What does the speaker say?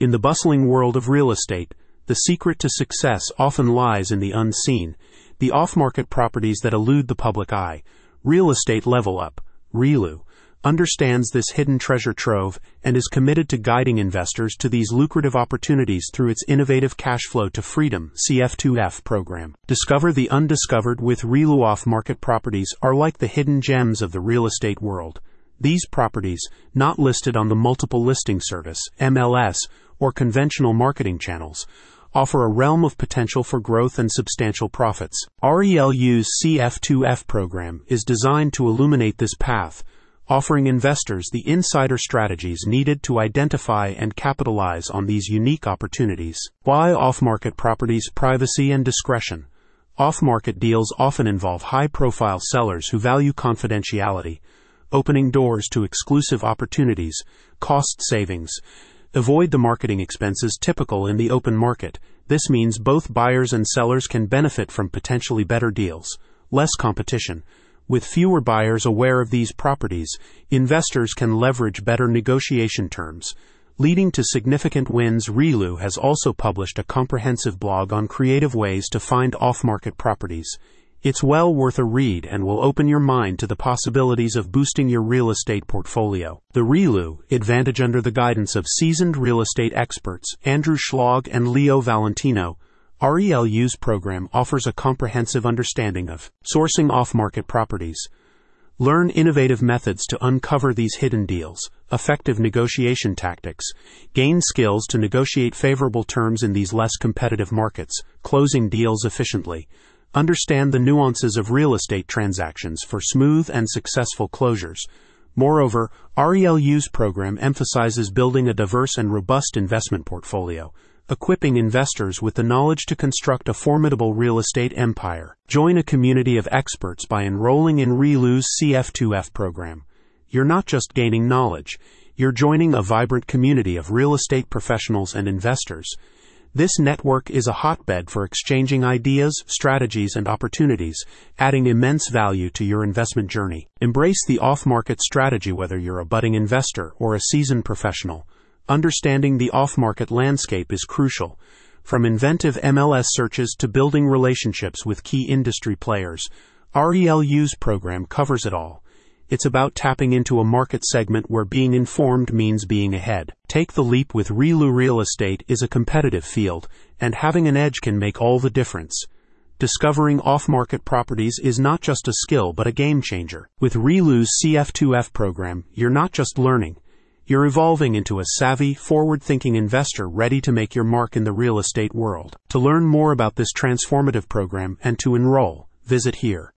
In the bustling world of real estate, the secret to success often lies in the unseen, the off market properties that elude the public eye. Real Estate Level Up, RELU, understands this hidden treasure trove and is committed to guiding investors to these lucrative opportunities through its innovative Cash Flow to Freedom CF2F program. Discover the undiscovered with RELU off market properties are like the hidden gems of the real estate world. These properties, not listed on the multiple listing service, MLS, or conventional marketing channels, offer a realm of potential for growth and substantial profits. RELU's CF2F program is designed to illuminate this path, offering investors the insider strategies needed to identify and capitalize on these unique opportunities. Why off market properties, privacy, and discretion? Off market deals often involve high profile sellers who value confidentiality, opening doors to exclusive opportunities, cost savings, Avoid the marketing expenses typical in the open market. This means both buyers and sellers can benefit from potentially better deals, less competition. With fewer buyers aware of these properties, investors can leverage better negotiation terms. Leading to significant wins, RELU has also published a comprehensive blog on creative ways to find off market properties. It's well worth a read and will open your mind to the possibilities of boosting your real estate portfolio. The RELU, Advantage under the guidance of seasoned real estate experts Andrew Schlag and Leo Valentino, RELU's program offers a comprehensive understanding of sourcing off market properties. Learn innovative methods to uncover these hidden deals, effective negotiation tactics, gain skills to negotiate favorable terms in these less competitive markets, closing deals efficiently Understand the nuances of real estate transactions for smooth and successful closures. Moreover, RELU's program emphasizes building a diverse and robust investment portfolio, equipping investors with the knowledge to construct a formidable real estate empire. Join a community of experts by enrolling in RELU's CF2F program. You're not just gaining knowledge, you're joining a vibrant community of real estate professionals and investors. This network is a hotbed for exchanging ideas, strategies, and opportunities, adding immense value to your investment journey. Embrace the off market strategy whether you're a budding investor or a seasoned professional. Understanding the off market landscape is crucial. From inventive MLS searches to building relationships with key industry players, RELU's program covers it all. It's about tapping into a market segment where being informed means being ahead. Take the leap with RELU Real Estate is a competitive field, and having an edge can make all the difference. Discovering off market properties is not just a skill but a game changer. With RELU's CF2F program, you're not just learning, you're evolving into a savvy, forward thinking investor ready to make your mark in the real estate world. To learn more about this transformative program and to enroll, visit here.